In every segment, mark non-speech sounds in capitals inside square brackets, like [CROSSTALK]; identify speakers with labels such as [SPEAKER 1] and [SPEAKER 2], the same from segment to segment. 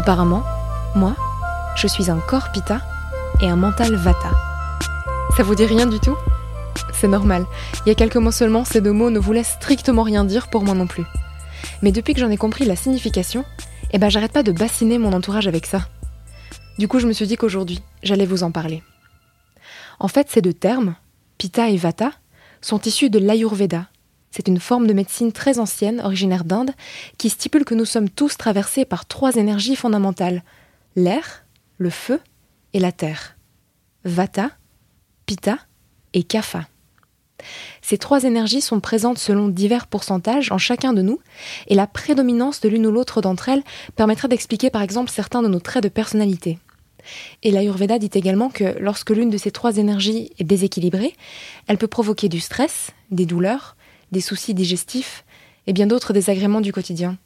[SPEAKER 1] Apparemment, moi, je suis un corps Pitta et un mental Vata. Ça vous dit rien du tout? C'est normal. Il y a quelques mois seulement, ces deux mots ne voulaient strictement rien dire pour moi non plus. Mais depuis que j'en ai compris la signification, eh ben j'arrête pas de bassiner mon entourage avec ça. Du coup, je me suis dit qu'aujourd'hui, j'allais vous en parler. En fait, ces deux termes, Pitta et Vata, sont issus de l'Ayurveda. C'est une forme de médecine très ancienne, originaire d'Inde, qui stipule que nous sommes tous traversés par trois énergies fondamentales l'air, le feu et la terre. Vata, Pitta et Kapha. Ces trois énergies sont présentes selon divers pourcentages en chacun de nous, et la prédominance de l'une ou l'autre d'entre elles permettrait d'expliquer par exemple certains de nos traits de personnalité. Et l'Ayurveda dit également que lorsque l'une de ces trois énergies est déséquilibrée, elle peut provoquer du stress, des douleurs, des soucis digestifs et bien d'autres désagréments du quotidien.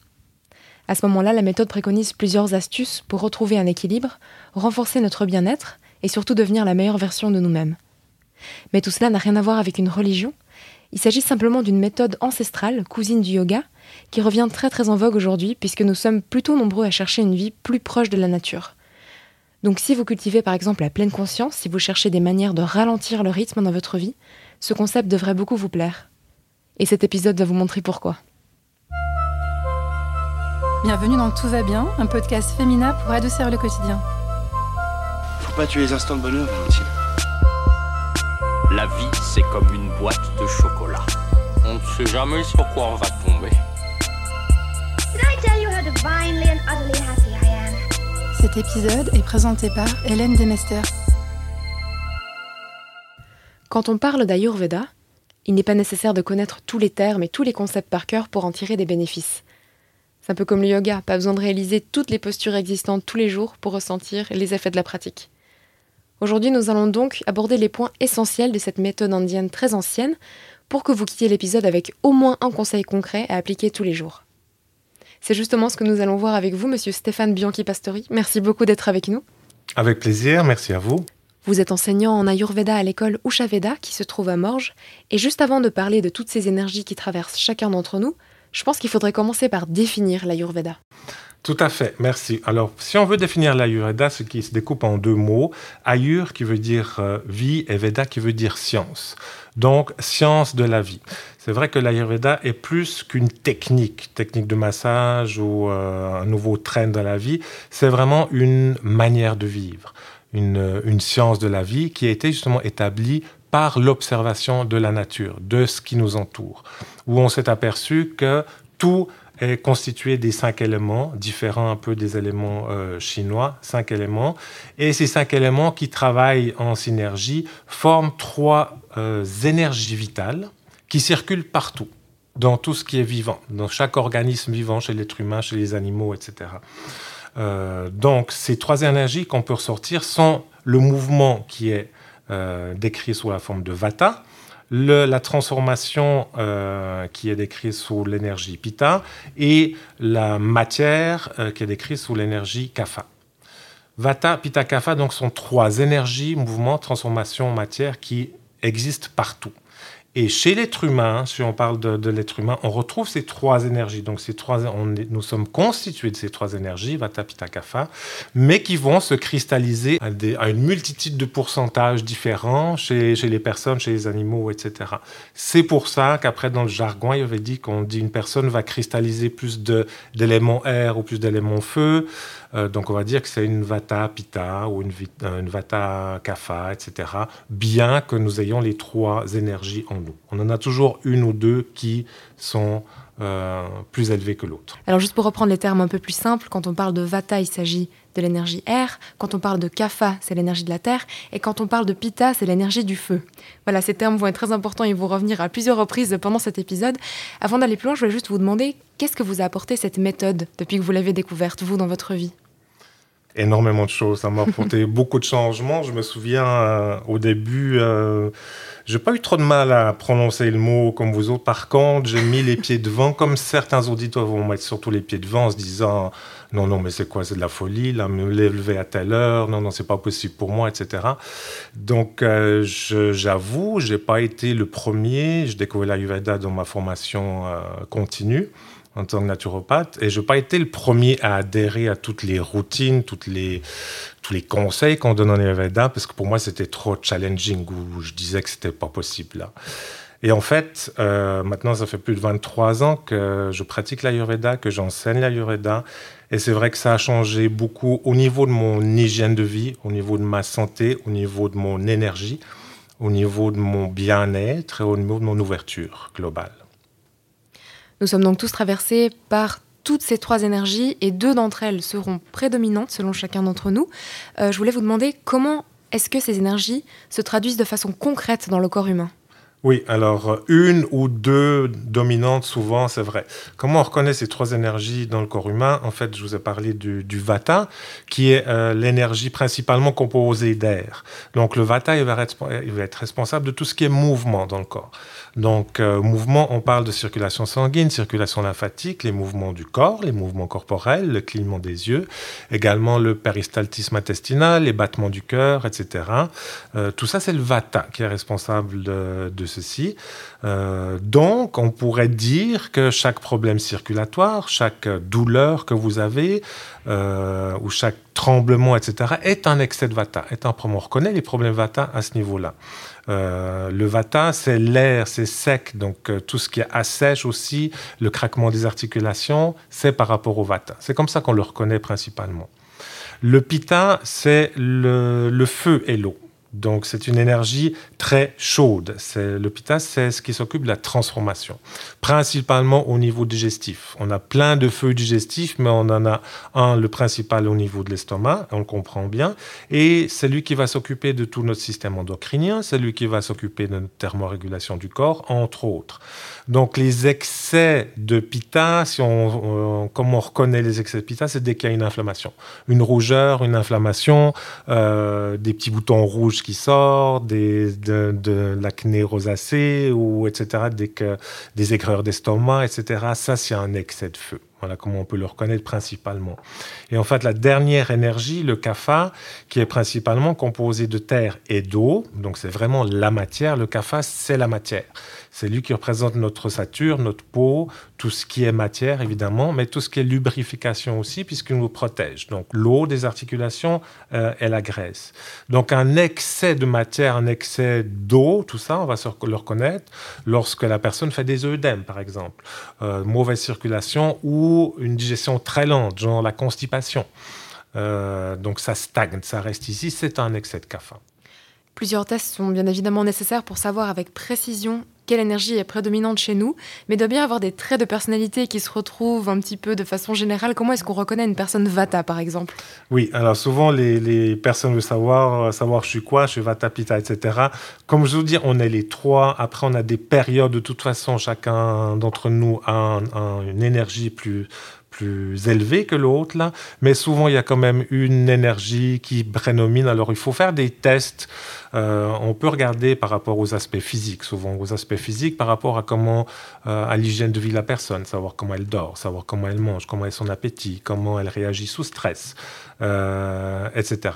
[SPEAKER 1] À ce moment-là, la méthode préconise plusieurs astuces pour retrouver un équilibre, renforcer notre bien-être et surtout devenir la meilleure version de nous-mêmes. Mais tout cela n'a rien à voir avec une religion. Il s'agit simplement d'une méthode ancestrale, cousine du yoga, qui revient très très en vogue aujourd'hui puisque nous sommes plutôt nombreux à chercher une vie plus proche de la nature. Donc si vous cultivez par exemple la pleine conscience, si vous cherchez des manières de ralentir le rythme dans votre vie, ce concept devrait beaucoup vous plaire. Et cet épisode va vous montrer pourquoi.
[SPEAKER 2] Bienvenue dans Tout va bien, un podcast féminin pour adoucir le quotidien.
[SPEAKER 3] Faut pas tuer les instants de bonheur, Valentine.
[SPEAKER 4] La vie, c'est comme une boîte de chocolat. On ne sait jamais sur quoi on va tomber.
[SPEAKER 2] Cet épisode est présenté par Hélène Demester.
[SPEAKER 1] Quand on parle d'Ayurveda, il n'est pas nécessaire de connaître tous les termes et tous les concepts par cœur pour en tirer des bénéfices. C'est un peu comme le yoga, pas besoin de réaliser toutes les postures existantes tous les jours pour ressentir les effets de la pratique. Aujourd'hui, nous allons donc aborder les points essentiels de cette méthode indienne très ancienne pour que vous quittiez l'épisode avec au moins un conseil concret à appliquer tous les jours. C'est justement ce que nous allons voir avec vous, monsieur Stéphane Bianchi-Pastori. Merci beaucoup d'être avec nous.
[SPEAKER 5] Avec plaisir, merci à vous.
[SPEAKER 1] Vous êtes enseignant en Ayurveda à l'école Ushaveda qui se trouve à Morges. Et juste avant de parler de toutes ces énergies qui traversent chacun d'entre nous, je pense qu'il faudrait commencer par définir l'Ayurveda.
[SPEAKER 5] Tout à fait, merci. Alors, si on veut définir l'Ayurveda, ce qui se découpe en deux mots, Ayur qui veut dire euh, vie et Veda qui veut dire science. Donc, science de la vie. C'est vrai que l'Ayurveda est plus qu'une technique, technique de massage ou euh, un nouveau train de la vie. C'est vraiment une manière de vivre, une, une science de la vie qui a été justement établie par l'observation de la nature, de ce qui nous entoure, où on s'est aperçu que tout est constitué des cinq éléments, différents un peu des éléments euh, chinois, cinq éléments. Et ces cinq éléments qui travaillent en synergie forment trois euh, énergies vitales qui circulent partout, dans tout ce qui est vivant, dans chaque organisme vivant, chez l'être humain, chez les animaux, etc. Euh, donc ces trois énergies qu'on peut ressortir sont le mouvement qui est euh, décrit sous la forme de vata, la transformation euh, qui est décrite sous l'énergie pitta et la matière qui est décrite sous l'énergie kapha. Vata, pitta, kapha donc sont trois énergies, mouvement, transformation, matière qui existent partout. Et chez l'être humain, si on parle de, l'être humain, on retrouve ces trois énergies. Donc, ces trois, on nous sommes constitués de ces trois énergies, Vata, Pitta, Kapha, mais qui vont se cristalliser à, une multitude de pourcentages différents chez, les personnes, chez les animaux, etc. C'est pour ça qu'après, dans le jargon il avait dit qu'on dit une personne va cristalliser plus d'éléments air ou plus d'éléments feu. Euh, donc, on va dire que c'est une Vata, Pitta ou une, une Vata, Kapha, etc. Bien que nous ayons les trois énergies en nous. On en a toujours une ou deux qui sont euh, plus élevées que l'autre.
[SPEAKER 1] Alors juste pour reprendre les termes un peu plus simples, quand on parle de Vata, il s'agit de l'énergie air, quand on parle de Kapha, c'est l'énergie de la terre, et quand on parle de Pitta, c'est l'énergie du feu. Voilà, ces termes vont être très importants et vont revenir à plusieurs reprises pendant cet épisode. Avant d'aller plus loin, je voulais juste vous demander, qu'est-ce que vous a apporté cette méthode depuis que vous l'avez découverte, vous, dans votre vie?
[SPEAKER 5] Énormément de choses. Ça m'a apporté [LAUGHS] beaucoup de changements. Je me souviens euh, au début, euh, J'ai pas eu trop de mal à prononcer le mot comme vous autres. Par contre, j'ai mis les pieds devant, comme certains auditeurs vont mettre surtout les pieds devant en se disant non, non, mais c'est quoi C'est de la folie, là, me lever à telle heure, non, non, c'est pas possible pour moi, etc. Donc, euh, j'avoue, j'ai pas été le premier. Je découvrais l'Ayurveda dans ma formation euh, continue en tant que naturopathe. Et je n'ai pas été le premier à adhérer à toutes les routines, toutes les, tous les conseils qu'on donne en Ayurveda, parce que pour moi, c'était trop challenging, ou je disais que c'était pas possible. Et en fait, euh, maintenant, ça fait plus de 23 ans que je pratique l'Ayurveda, que j'enseigne l'Ayurveda. Et c'est vrai que ça a changé beaucoup au niveau de mon hygiène de vie, au niveau de ma santé, au niveau de mon énergie, au niveau de mon bien-être et au niveau de mon ouverture globale.
[SPEAKER 1] Nous sommes donc tous traversés par toutes ces trois énergies et deux d'entre elles seront prédominantes selon chacun d'entre nous. Euh, je voulais vous demander comment est-ce que ces énergies se traduisent de façon concrète dans le corps humain?
[SPEAKER 5] Oui, alors euh, une ou deux dominantes, souvent, c'est vrai. Comment on reconnaît ces trois énergies dans le corps humain? En fait, je vous ai parlé du, vata, qui est euh, l'énergie principalement composée d'air. Donc le vata, il va, être, responsable de tout ce qui est mouvement dans le corps. Donc euh, mouvement, on parle de circulation sanguine, circulation lymphatique, les mouvements du corps, les mouvements corporels, le clignement des yeux, également le péristaltisme intestinal, les battements du cœur, etc. tout ça, c'est le vata qui est responsable de, de Euh, donc, on pourrait dire que chaque problème circulatoire, chaque douleur que vous avez, euh, ou chaque tremblement, etc., est un excès de vata. Est un. On reconnaît les problèmes vata à ce niveau-là. Euh, le vata, c'est l'air, c'est sec, donc tout ce qui assèche aussi, le craquement des articulations, c'est par rapport au vata. C'est comme ça qu'on le reconnaît principalement. Le pitta, c'est le feu et l'eau. Donc c'est une énergie très chaude. C'est l'hôpital, c'est ce qui s'occupe de la transformation, principalement au niveau digestif. On a plein de feux digestifs, mais on en a un, le principal au niveau de l'estomac, on le comprend bien, et c'est lui qui va s'occuper de tout notre système endocrinien, c'est lui qui va s'occuper de notre thermorégulation du corps, entre autres. Donc les excès de pitta, si on, comme on reconnaît les excès de pitta, c'est dès qu'il y a une inflammation, une rougeur, une inflammation, euh, des petits boutons rouges qui sortent, des, de, l'acné rosacée ou etc. Dès que des aigreurs d'estomac, etc. Ça, c'est un excès de feu. Voilà comment on peut le reconnaître principalement. Et en fait, la dernière énergie, le kapha, qui est principalement composé de terre et d'eau, donc c'est vraiment la matière. Le kapha, c'est la matière. C'est lui qui représente notre ossature, notre peau, tout ce qui est matière évidemment, mais tout ce qui est lubrification aussi, puisqu'il nous protège. Donc l'eau des articulations euh, et la graisse. Donc un excès de matière, un excès d'eau, tout ça, on va le reconnaître lorsque la personne fait des œdèmes, par exemple, euh, mauvaise circulation ou une digestion très lente, genre la constipation. Euh, donc ça stagne, ça reste ici, c'est un excès de café.
[SPEAKER 1] Plusieurs tests sont bien évidemment nécessaires pour savoir avec précision quelle énergie est prédominante chez nous, mais doit bien avoir des traits de personnalité qui se retrouvent un petit peu de façon générale. Comment est-ce qu'on reconnaît une personne Vata, par exemple?
[SPEAKER 5] Oui, alors souvent, les, personnes veulent savoir, euh, savoir je suis quoi, je suis Vata, Pitta, etc. Comme je vous dis, on est les trois. Après, on a des périodes. De toute façon, chacun d'entre nous a une énergie plus plus élevé que l'autre, là, mais souvent il y a quand même une énergie qui prédomine. Alors il faut faire des tests. Euh, on peut regarder par rapport aux aspects physiques, souvent aux aspects physiques par rapport à comment, euh, à l'hygiène de vie de la personne, savoir comment elle dort, savoir comment elle mange, comment est son appétit, comment elle réagit sous stress, euh, etc.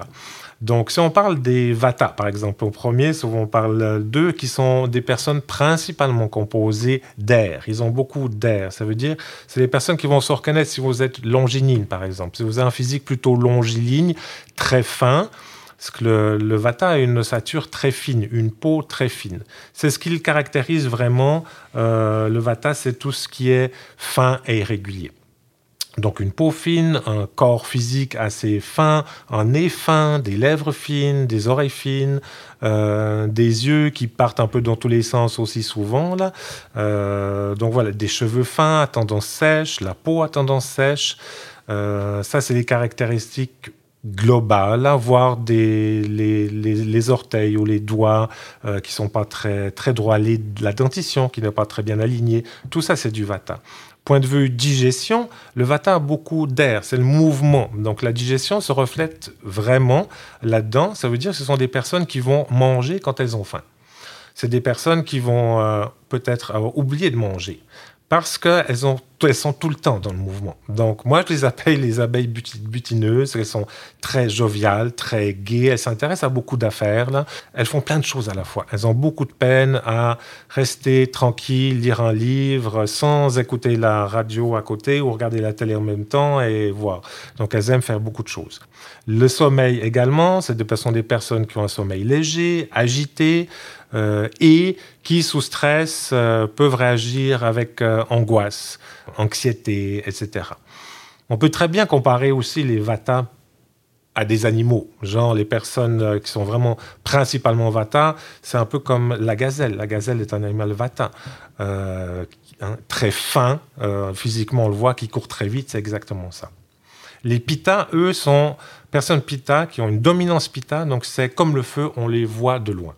[SPEAKER 5] Donc, si on parle des Vata, par exemple, au premier, souvent on parle d'eux qui sont des personnes principalement composées d'air. Ils ont beaucoup d'air. Ça veut dire, c'est des personnes qui vont se reconnaître si vous êtes longiligne, par exemple. Si vous avez un physique plutôt longiligne, très fin, parce que le, Vata a une ossature très fine, une peau très fine. C'est ce qui le caractérise vraiment. Euh, le Vata, c'est tout ce qui est fin et irrégulier. Donc une peau fine, un corps physique assez fin, un nez fin, des lèvres fines, des oreilles fines, euh, des yeux qui partent un peu dans tous les sens aussi souvent. Là. Euh, donc voilà, des cheveux fins à tendance sèche, la peau à tendance sèche. Euh, ça, c'est les caractéristiques globales, voire des, les, orteils ou les doigts qui sont pas très, très droits, la dentition qui n'est pas très bien alignée. Tout ça, c'est du vata point de vue digestion, le vata a beaucoup d'air, c'est le mouvement. Donc la digestion se reflète vraiment là-dedans. Ça veut dire que ce sont des personnes qui vont manger quand elles ont faim. c'est des personnes qui vont euh, peut-être avoir oublié de manger parce qu'elles elles sont tout le temps dans le mouvement. Donc, moi, je les appelle les abeilles butineuses. Elles sont très joviales, très gaies. Elles s'intéressent à beaucoup d'affaires. Elles font plein de choses à la fois. Elles ont beaucoup de peine à rester tranquilles, lire un livre sans écouter la radio à côté ou regarder la télé en même temps et voir. Donc, elles aiment faire beaucoup de choses. Le sommeil également, c'est de sont des personnes qui ont un sommeil léger, agité, et qui, sous stress, euh, peuvent réagir avec euh, angoisse, anxiété, etc. On peut très bien comparer aussi les vata à des animaux, genre les personnes qui sont vraiment principalement vata, c'est un peu comme la gazelle. La gazelle est un animal vata, hein, très fin, physiquement on le voit, qui court très vite, c'est exactement ça. Les pitta, eux, sont personnes pitta qui ont une dominance pitta, donc c'est comme le feu, on les voit de loin.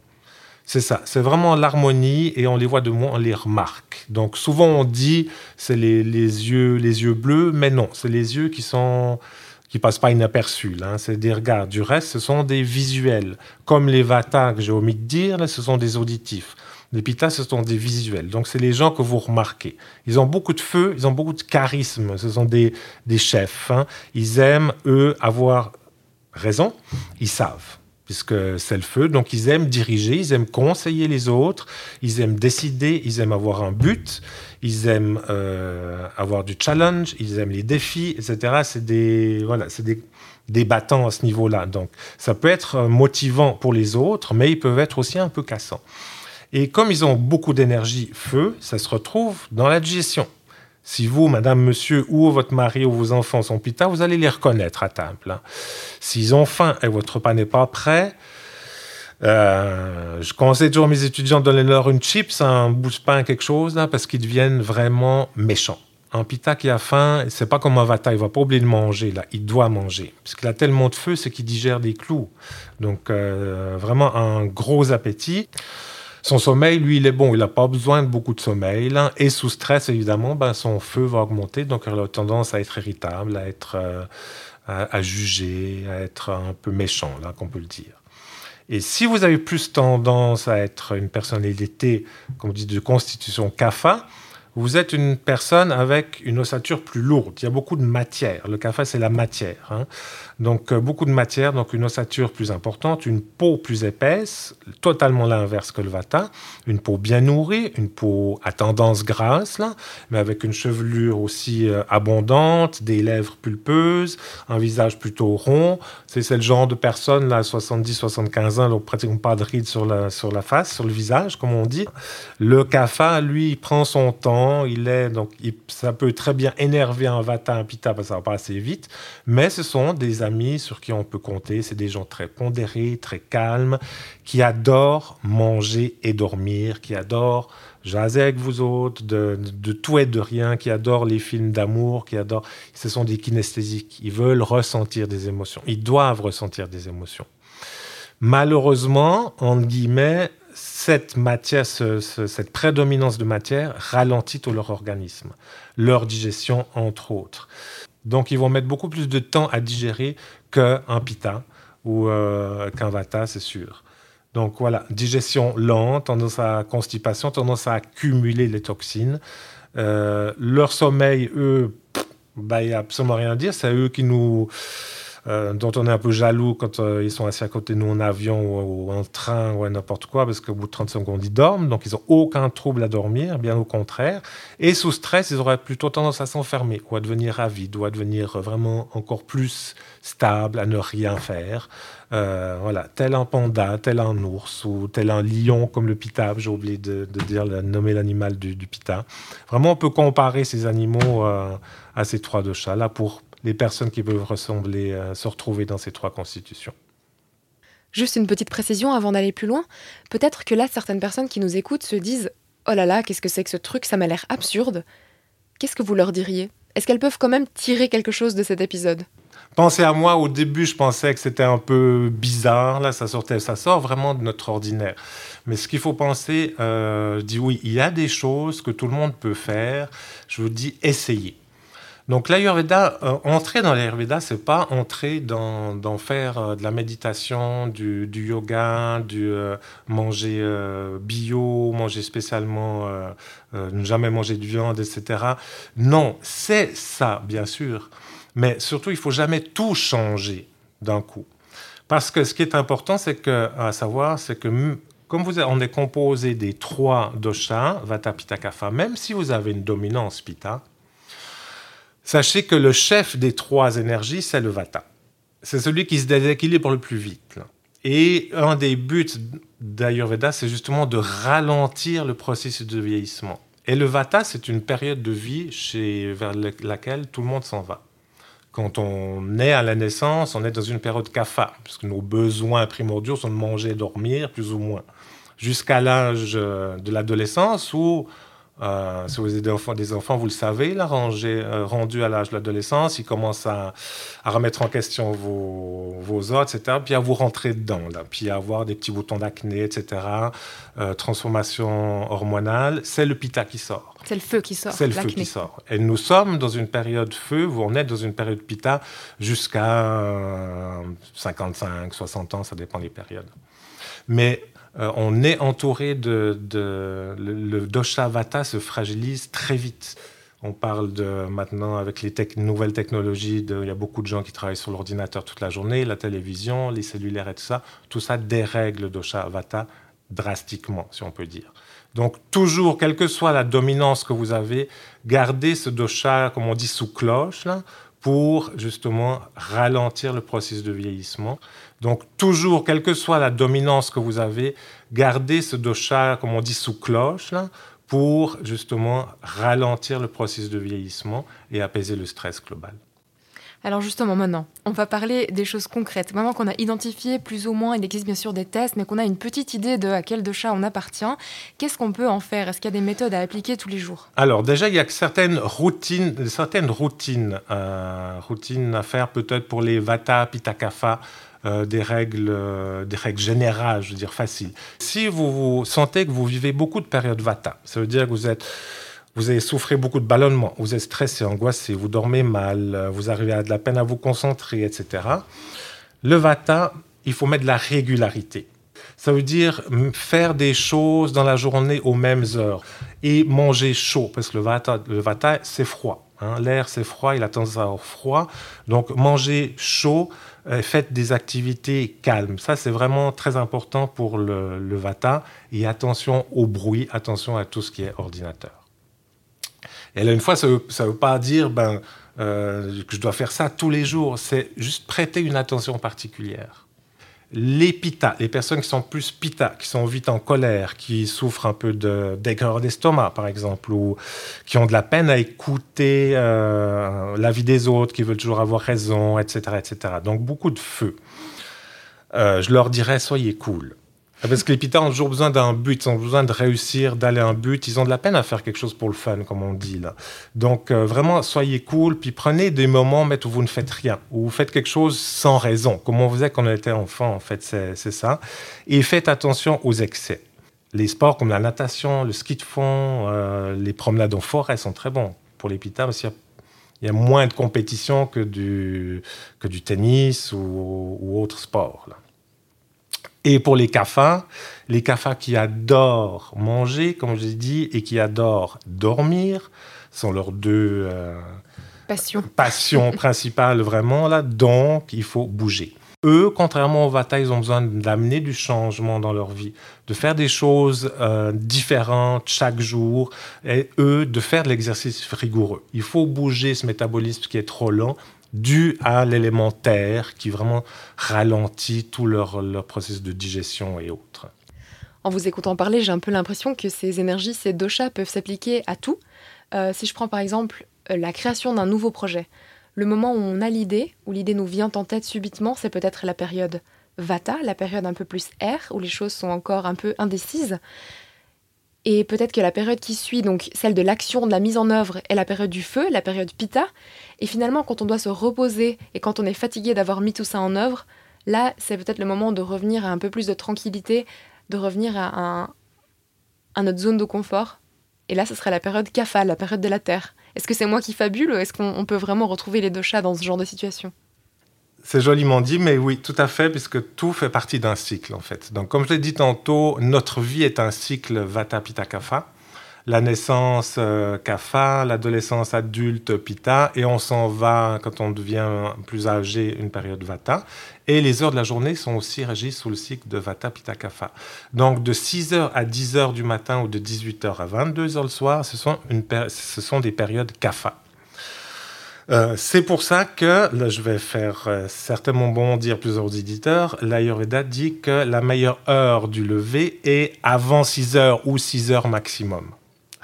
[SPEAKER 5] C'est ça, c'est vraiment l'harmonie et on les voit de moins, on les remarque. Donc souvent on dit c'est les, yeux, les yeux bleus, mais non, c'est les yeux qui sont qui passent pas inaperçus. Hein. c'est des regards. Du reste, ce sont des visuels. Comme les vata que j'ai omis de dire, ce sont des auditifs. Les pitas, ce sont des visuels. Donc, c'est les gens que vous remarquez. Ils ont beaucoup de feu, ils ont beaucoup de charisme. Ce sont des, des chefs. Hein. Ils aiment, eux, avoir raison. Ils savent puisque c'est le feu. Donc ils aiment diriger, ils aiment conseiller les autres, ils aiment décider, ils aiment avoir un but, ils aiment euh, avoir du challenge, ils aiment les défis, etc. C'est des voilà, c'est des, battants à ce niveau-là. Donc ça peut être motivant pour les autres, mais ils peuvent être aussi un peu cassants. Et comme ils ont beaucoup d'énergie feu, ça se retrouve dans la digestion. Si vous, madame, monsieur, ou votre mari ou vos enfants sont pita, vous allez les reconnaître à table. Hein. S'ils ont faim et votre repas n'est pas prêt, euh, je conseille toujours à mes étudiants de donner leur une chips, un bout de pain, quelque chose, là, parce qu'ils deviennent vraiment méchants. Un pita qui a faim, c'est pas comme un vata, il va pas oublier de manger, là, il doit manger. Parce qu'il a tellement de feu, c'est qu'il digère des clous. Donc, euh, vraiment un gros appétit. Son sommeil, lui, il est bon. Il n'a pas besoin de beaucoup de sommeil. Et sous stress, évidemment, ben, son feu va augmenter. Donc, il a tendance à être irritable, à être euh, à, juger, à être un peu méchant, là, qu'on peut le dire. Et si vous avez plus tendance à être une personnalité, comme on dit, de constitution kapha, vous êtes une personne avec une ossature plus lourde. Il y a beaucoup de matière. Le café, c'est la matière. Hein. Donc, euh, beaucoup de matière, donc une ossature plus importante, une peau plus épaisse, totalement l'inverse que le vata. Une peau bien nourrie, une peau à tendance grasse, là, mais avec une chevelure aussi euh, abondante, des lèvres pulpeuses, un visage plutôt rond. C'est le genre de personne, là, 70-75 ans, donc pratiquement pas de rides sur la, sur la face, sur le visage, comme on dit. Le kapha, lui, il prend son temps. Il est, donc, ça peut très bien énerver un vata, un pitta, parce que ça va pas assez vite. Mais ce sont des sur qui on peut compter. C'est des gens très pondérés, très calmes, qui adorent manger et dormir, qui adorent jaser avec vous autres, de, de, tout et de rien, qui adorent les films d'amour, qui adorent. Ce sont des kinesthésiques. Ils veulent ressentir des émotions. Ils doivent ressentir des émotions. Malheureusement, entre guillemets, cette matière, cette prédominance de matière ralentit tout leur organisme, leur digestion entre autres. Donc ils vont mettre beaucoup plus de temps à digérer qu'un pita ou euh, qu'un vata, c'est sûr. Donc voilà, digestion lente, tendance à constipation, tendance à accumuler les toxines. Euh, leur sommeil, eux, bah, il n'y a absolument rien à dire. C'est eux qui nous euh, dont on est un peu jaloux quand euh, ils sont assis à côté de nous en avion ou, en train ou n'importe quoi, parce qu'au bout de 30 secondes, ils dorment, donc ils n'ont aucun trouble à dormir, bien au contraire. Et sous stress, ils auraient plutôt tendance à s'enfermer, ou à devenir avides, ou à devenir vraiment encore plus stables, à ne rien faire. Euh, voilà, tel un panda, tel un ours, ou tel un lion comme le pita, j'ai oublié de, dire, de nommer l'animal du, du, pita. Vraiment, on peut comparer ces animaux à ces trois de chats là pour les personnes qui peuvent ressembler, euh, se retrouver dans ces trois constitutions.
[SPEAKER 1] Juste une petite précision avant d'aller plus loin. Peut-être que là, certaines personnes qui nous écoutent se disent Oh là là, qu'est-ce que c'est que ce truc Ça m'a l'air absurde. Qu'est-ce que vous leur diriez? Est-ce qu'elles peuvent quand même tirer quelque chose de cet épisode?
[SPEAKER 5] Pensez à moi, au début, je pensais que c'était un peu bizarre. Là, ça sortait, ça sort vraiment de notre ordinaire. Mais ce qu'il faut penser, euh, je dis oui, il y a des choses que tout le monde peut faire. Je vous dis, essayez. Donc l'Ayurveda, euh, entrer dans l'Ayurveda, c'est pas entrer dans, faire euh, de la méditation, du, yoga, du euh, manger bio, manger spécialement, ne jamais manger de viande, etc. Non, c'est ça, bien sûr. Mais surtout, il faut jamais tout changer d'un coup. Parce que ce qui est important, c'est que, à savoir, c'est que comme vous, on est composé des trois doshas, Vata, Pitta, Kapha, même si vous avez une dominance Pitta, Sachez que le chef des trois énergies, c'est le Vata. C'est celui qui se déséquilibre le plus vite. Et un des buts d'Ayurveda, c'est justement de ralentir le processus de vieillissement. Et le Vata, c'est une période de vie chez, vers le- laquelle tout le monde s'en va. Quand on est à la naissance, on est dans une période kapha, puisque nos besoins primordiaux sont de manger et dormir, plus ou moins. Jusqu'à l'âge euh, de l'adolescence où euh, si vous avez des enfants, des enfants, vous le savez, là, rangé, euh, rendu à l'âge de l'adolescence, ils commencent à, à remettre en question vos, vos os, etc., puis à vous rentrer dedans, là, puis à avoir des petits boutons d'acné, etc., euh, transformation hormonale, c'est le pita qui sort.
[SPEAKER 1] C'est le feu qui sort.
[SPEAKER 5] C'est le feu qui sort. Et nous sommes dans une période feu, vous en êtes dans une période pita jusqu'à euh, 55, 60 ans, ça dépend des périodes. Mais euh, on est entouré de... le, dosha vata se fragilise très vite. On parle de maintenant avec les nouvelles technologies, il y a beaucoup de gens qui travaillent sur l'ordinateur toute la journée, la télévision, les cellulaires et tout ça. Tout ça dérègle le dosha vata drastiquement, si on peut dire. Donc toujours, quelle que soit la dominance que vous avez, gardez ce dosha, comme on dit, sous cloche, là, pour justement ralentir le processus de vieillissement. Donc toujours, quelle que soit la dominance que vous avez, gardez ce dosha, comme on dit, sous cloche, là, pour justement ralentir le processus de vieillissement et apaiser le stress global.
[SPEAKER 1] Alors justement, maintenant, on va parler des choses concrètes. Maintenant qu'on a identifié plus ou moins, il existe bien sûr des tests, mais qu'on a une petite idée de à quel dosha on appartient, qu'est-ce qu'on peut en faire? Est-ce qu'il y a des méthodes à appliquer tous les jours?
[SPEAKER 5] Alors déjà, il y a certaines routines, certaines routines, euh, routines à faire peut-être pour les Vata, Pitta, Kapha, euh, des règles, euh, des règles générales, je veux dire faciles. Si vous, vous sentez que vous vivez beaucoup de périodes Vata, ça veut dire que vous êtes vous avez souffert beaucoup de ballonnement, vous êtes stressé, angoissé, vous dormez mal, euh, vous arrivez à de la peine à vous concentrer, etc. Le Vata, il faut mettre de la régularité. Ça veut dire faire des choses dans la journée aux mêmes heures et manger chaud, parce que le Vata, le vata c'est froid. hein. L'air, c'est froid, il a tendance à avoir froid. Donc, manger chaud, euh, faites des activités calmes. Ça, c'est vraiment très important pour le, le Vata. Et attention au bruit, attention à tout ce qui est ordinateur. Et là, une fois, ça ne veut, pas dire ben, euh, que je dois faire ça tous les jours. C'est juste prêter une attention particulière. Les pitas, les personnes qui sont plus pitas, qui sont vite en colère, qui souffrent un peu de- d'aigreur d'estomac, par exemple, ou qui ont de la peine à écouter euh, l'avis des autres, qui veulent toujours avoir raison, etc. etc. Donc beaucoup de feu. Euh, je leur dirais, soyez cool. Parce que les pitas ont toujours besoin d'un but, ils ont besoin de réussir, d'aller à un but. Ils ont de la peine à faire quelque chose pour le fun, comme on dit là. Donc euh, vraiment, soyez cool, puis prenez des moments où vous ne faites rien, où vous faites quelque chose sans raison, comme on faisait quand on était enfant, en fait, c'est ça. Et faites attention aux excès. Les sports comme la natation, le ski de fond, euh, les promenades en forêt sont très bons pour les pitas, parce qu'il y a moins de compétition que du, tennis ou, ou autre sport. Et pour les kaphas, les kaphas qui adorent manger, comme je l'ai dit, et qui adorent dormir, sont leurs deux euh,
[SPEAKER 1] Passion.
[SPEAKER 5] passions [LAUGHS] principales vraiment là. Donc, il faut bouger. Eux, contrairement aux Vata, ils ont besoin d'amener du changement dans leur vie, de faire des choses euh, différentes chaque jour, et eux, de faire de l'exercice rigoureux. Il faut bouger ce métabolisme qui est trop lent, dû à l'élément terre qui vraiment ralentit tout leur, leur processus de digestion et autres.
[SPEAKER 1] En vous écoutant parler, j'ai un peu l'impression que ces énergies, ces doshas peuvent s'appliquer à tout. Euh, si je prends par exemple euh, la création d'un nouveau projet, le moment où on a l'idée, où l'idée nous vient en tête subitement, c'est peut-être la période Vata, la période un peu plus air, où les choses sont encore un peu indécises. Et peut-être que la période qui suit, donc celle de l'action, de la mise en œuvre, est la période du feu, la période Pitta. Et finalement, quand on doit se reposer et quand on est fatigué d'avoir mis tout ça en œuvre, là, c'est peut-être le moment de revenir à un peu plus de tranquillité, de revenir à, un, notre zone de confort. Et là, ce serait la période Kapha, la période de la Terre. Est-ce que c'est moi qui fabule ou est-ce qu'on peut vraiment retrouver les deux chats dans ce genre de situation?
[SPEAKER 5] C'est joliment dit, mais oui, tout à fait, puisque tout fait partie d'un cycle, en fait. Donc, comme je l'ai dit tantôt, notre vie est un cycle Vata Pitta Kapha. La naissance euh, Kapha, l'adolescence adulte Pitta, et on s'en va, quand on devient plus âgé, une période Vata. Et les heures de la journée sont aussi régies sous le cycle de Vata Pitta Kapha. Donc, de 6h à 10h du matin ou de 18h à 22h le soir, ce sont, une ce sont des périodes Kapha. Euh, c'est pour ça que, là je vais faire euh, certainement bondir plusieurs éditeurs, l'Ayurveda dit que la meilleure heure du lever est avant 6 heures ou 6 heures maximum.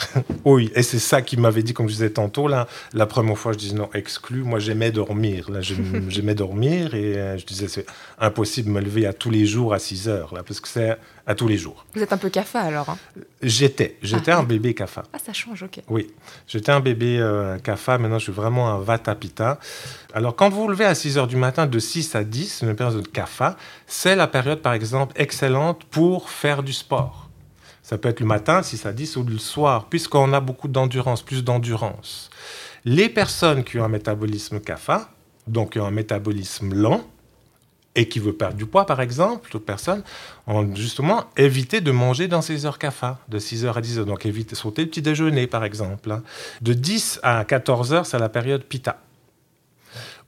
[SPEAKER 5] [LAUGHS] oui, et c'est ça qu'il m'avait dit, comme je disais tantôt, là, la première fois, je disais non, exclu, moi j'aimais dormir, là, [LAUGHS] j'aimais dormir, et euh, je disais c'est impossible de me lever à tous les jours à 6 heures, là, parce que c'est à tous les jours.
[SPEAKER 1] Vous êtes un peu CAFA alors hein?
[SPEAKER 5] J'étais, j'étais
[SPEAKER 1] ah.
[SPEAKER 5] un bébé CAFA.
[SPEAKER 1] Ah, ça change, ok.
[SPEAKER 5] Oui, j'étais un bébé euh, CAFA, maintenant je suis vraiment un Vata Pitta. Alors quand vous vous levez à 6 heures du matin, de 6 à 10, une période de CAFA, c'est la période, par exemple, excellente pour faire du sport ça peut être le matin, 6 à 10, ou le soir, puisqu'on a beaucoup d'endurance, plus d'endurance. Les personnes qui ont un métabolisme CAFA, donc qui ont un métabolisme lent, et qui veut perdre du poids, par exemple, toute personne, ont justement évité de manger dans ces heures CAFA, de 6h à 10h. Donc, éviter sauter le petit déjeuner, par exemple. Hein. De 10 à 14h, c'est la période PITA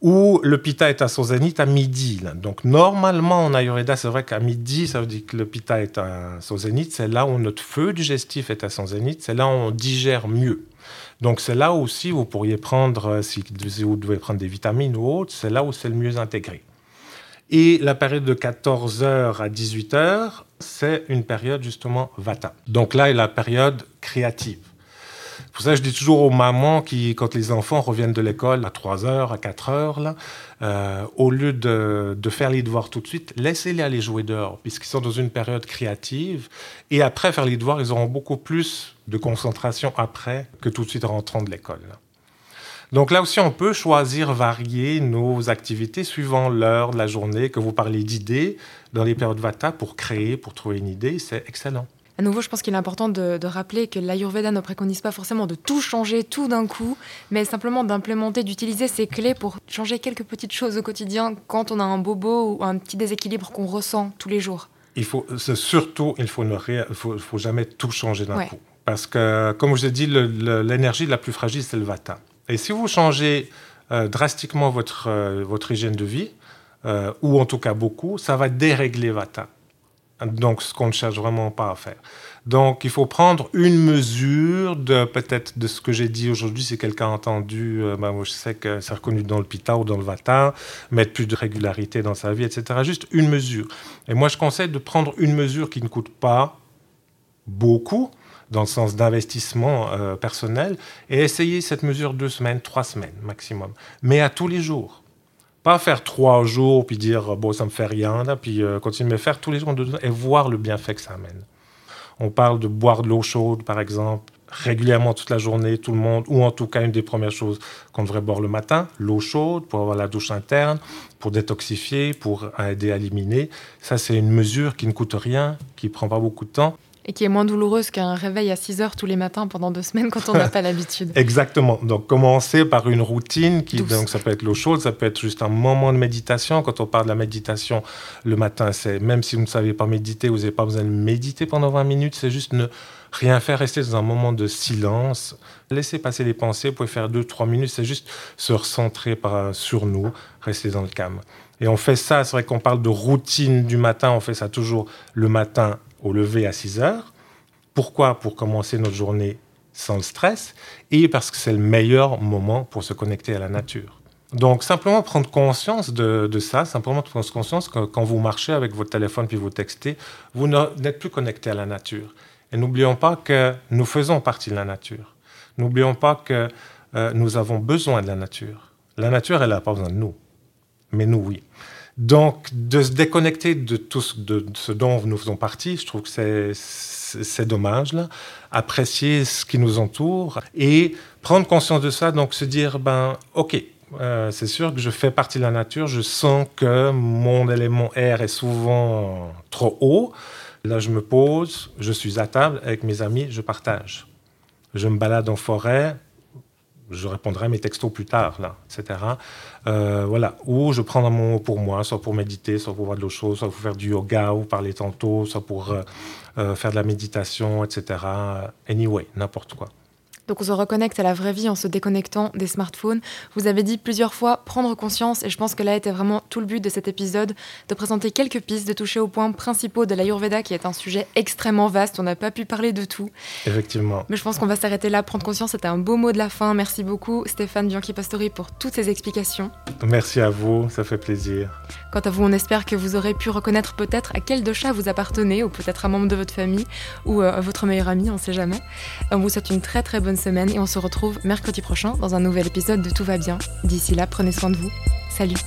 [SPEAKER 5] où le pita est à son zénith à midi. Donc normalement en Ayurveda, c'est vrai qu'à midi, ça veut dire que le pita est à son zénith, c'est là où notre feu digestif est à son zénith, c'est là où on digère mieux. Donc c'est là aussi vous pourriez prendre, euh, si vous devez prendre des vitamines ou autres, c'est là où c'est le mieux intégré. Et la période de 14h à 18h, c'est une période justement vata. Donc là est la période créative pour ça je dis toujours aux mamans qui, quand les enfants reviennent de l'école à 3 heures, à 4 heures, là, euh, au lieu de, de, faire les devoirs tout de suite, laissez-les aller jouer dehors, puisqu'ils sont dans une période créative. Et après faire les devoirs, ils auront beaucoup plus de concentration après que tout de suite rentrant de l'école. Donc là aussi, on peut choisir, varier nos activités suivant l'heure de la journée, que vous parlez d'idées dans les périodes Vata pour créer, pour trouver une idée, c'est excellent.
[SPEAKER 1] À nouveau, je pense qu'il est important de, rappeler que l'Ayurveda ne préconise pas forcément de tout changer tout d'un coup, mais simplement d'implémenter, d'utiliser ces clés pour changer quelques petites choses au quotidien quand on a un bobo ou un petit déséquilibre qu'on ressent tous les jours.
[SPEAKER 5] Il faut, surtout, il faut ne faut, faut, jamais tout changer d'un coup. Parce que, comme je vous ai dit, l'énergie la plus fragile, c'est le vata. Et si vous changez euh, drastiquement votre, euh, votre hygiène de vie, euh, ou en tout cas beaucoup, ça va dérégler vata. Donc, ce qu'on ne cherche vraiment pas à faire. Donc, il faut prendre une mesure de peut-être de ce que j'ai dit aujourd'hui. Si quelqu'un a entendu, euh, ben, je sais que c'est reconnu dans le Pita ou dans le Vata, mettre plus de régularité dans sa vie, etc. Juste une mesure. Et moi, je conseille de prendre une mesure qui ne coûte pas beaucoup, dans le sens d'investissement euh, personnel, et essayer cette mesure deux semaines, trois semaines maximum, mais à tous les jours. Pas faire trois jours, puis dire, bon, ça me fait rien, là, puis euh, continuer à faire tous les jours et voir le bienfait que ça amène. On parle de boire de l'eau chaude, par exemple, régulièrement toute la journée, tout le monde, ou en tout cas une des premières choses qu'on devrait boire le matin, l'eau chaude pour avoir la douche interne, pour détoxifier, pour aider à éliminer. Ça, c'est une mesure qui ne coûte rien, qui prend pas beaucoup de temps
[SPEAKER 1] et qui est moins douloureuse qu'un réveil à 6 heures tous les matins pendant deux semaines quand on n'a pas [LAUGHS] l'habitude.
[SPEAKER 5] Exactement. Donc, commencer par une routine qui, donc, ça peut être l'eau chaude, ça peut être juste un moment de méditation. Quand on parle de la méditation le matin, c'est même si vous ne savez pas méditer, vous n'avez pas besoin de méditer pendant 20 minutes, c'est juste ne rien faire, rester dans un moment de silence, laisser passer les pensées, vous pouvez faire 2-3 minutes, c'est juste se recentrer par, sur nous, rester dans le calme. Et on fait ça, c'est vrai qu'on parle de routine du matin, on fait ça toujours le matin au lever à 6 heures. Pourquoi Pour commencer notre journée sans le stress et parce que c'est le meilleur moment pour se connecter à la nature. Donc simplement prendre conscience de, ça, simplement prendre conscience que quand vous marchez avec votre téléphone puis vous textez, vous n'êtes plus connecté à la nature. Et n'oublions pas que nous faisons partie de la nature. N'oublions pas que euh, nous avons besoin de la nature. La nature, elle n'a pas besoin de nous. Mais nous, oui. Donc, de se déconnecter de tout ce, de ce dont nous faisons partie, je trouve que c'est dommage. Apprécier ce qui nous entoure et prendre conscience de ça, donc se dire, ben, ok, euh, c'est sûr que je fais partie de la nature, je sens que mon élément air est souvent trop haut. Là, je me pose, je suis à table avec mes amis, je partage. Je me balade en forêt, je répondrai à mes textos plus tard, là, etc. Euh, voilà. Ou je prends un moment pour moi, soit pour méditer, soit pour voir de l'autre chose, soit pour faire du yoga ou parler tantôt, soit pour euh, faire de la méditation, etc. Anyway, n'importe quoi.
[SPEAKER 1] Donc on se reconnecte à la vraie vie en se déconnectant des smartphones. Vous avez dit plusieurs fois prendre conscience et je pense que là était vraiment tout le but de cet épisode, de présenter quelques pistes, de toucher aux points principaux de l'Ayurveda qui est un sujet extrêmement vaste. On n'a pas pu parler de tout.
[SPEAKER 5] Effectivement.
[SPEAKER 1] Mais je pense qu'on va s'arrêter là. Prendre conscience, c'était un beau mot de la fin. Merci beaucoup Stéphane Bianchi-Pastori pour toutes ces explications.
[SPEAKER 5] Merci à vous, ça fait plaisir.
[SPEAKER 1] Quant à vous, on espère que vous aurez pu reconnaître peut-être à quel de chat vous appartenez ou peut-être un membre de votre famille ou euh, votre meilleur ami, on ne sait jamais. On vous souhaite une très très bonne semaine et on se retrouve mercredi prochain dans un nouvel épisode de Tout va bien. D'ici là, prenez soin de vous. Salut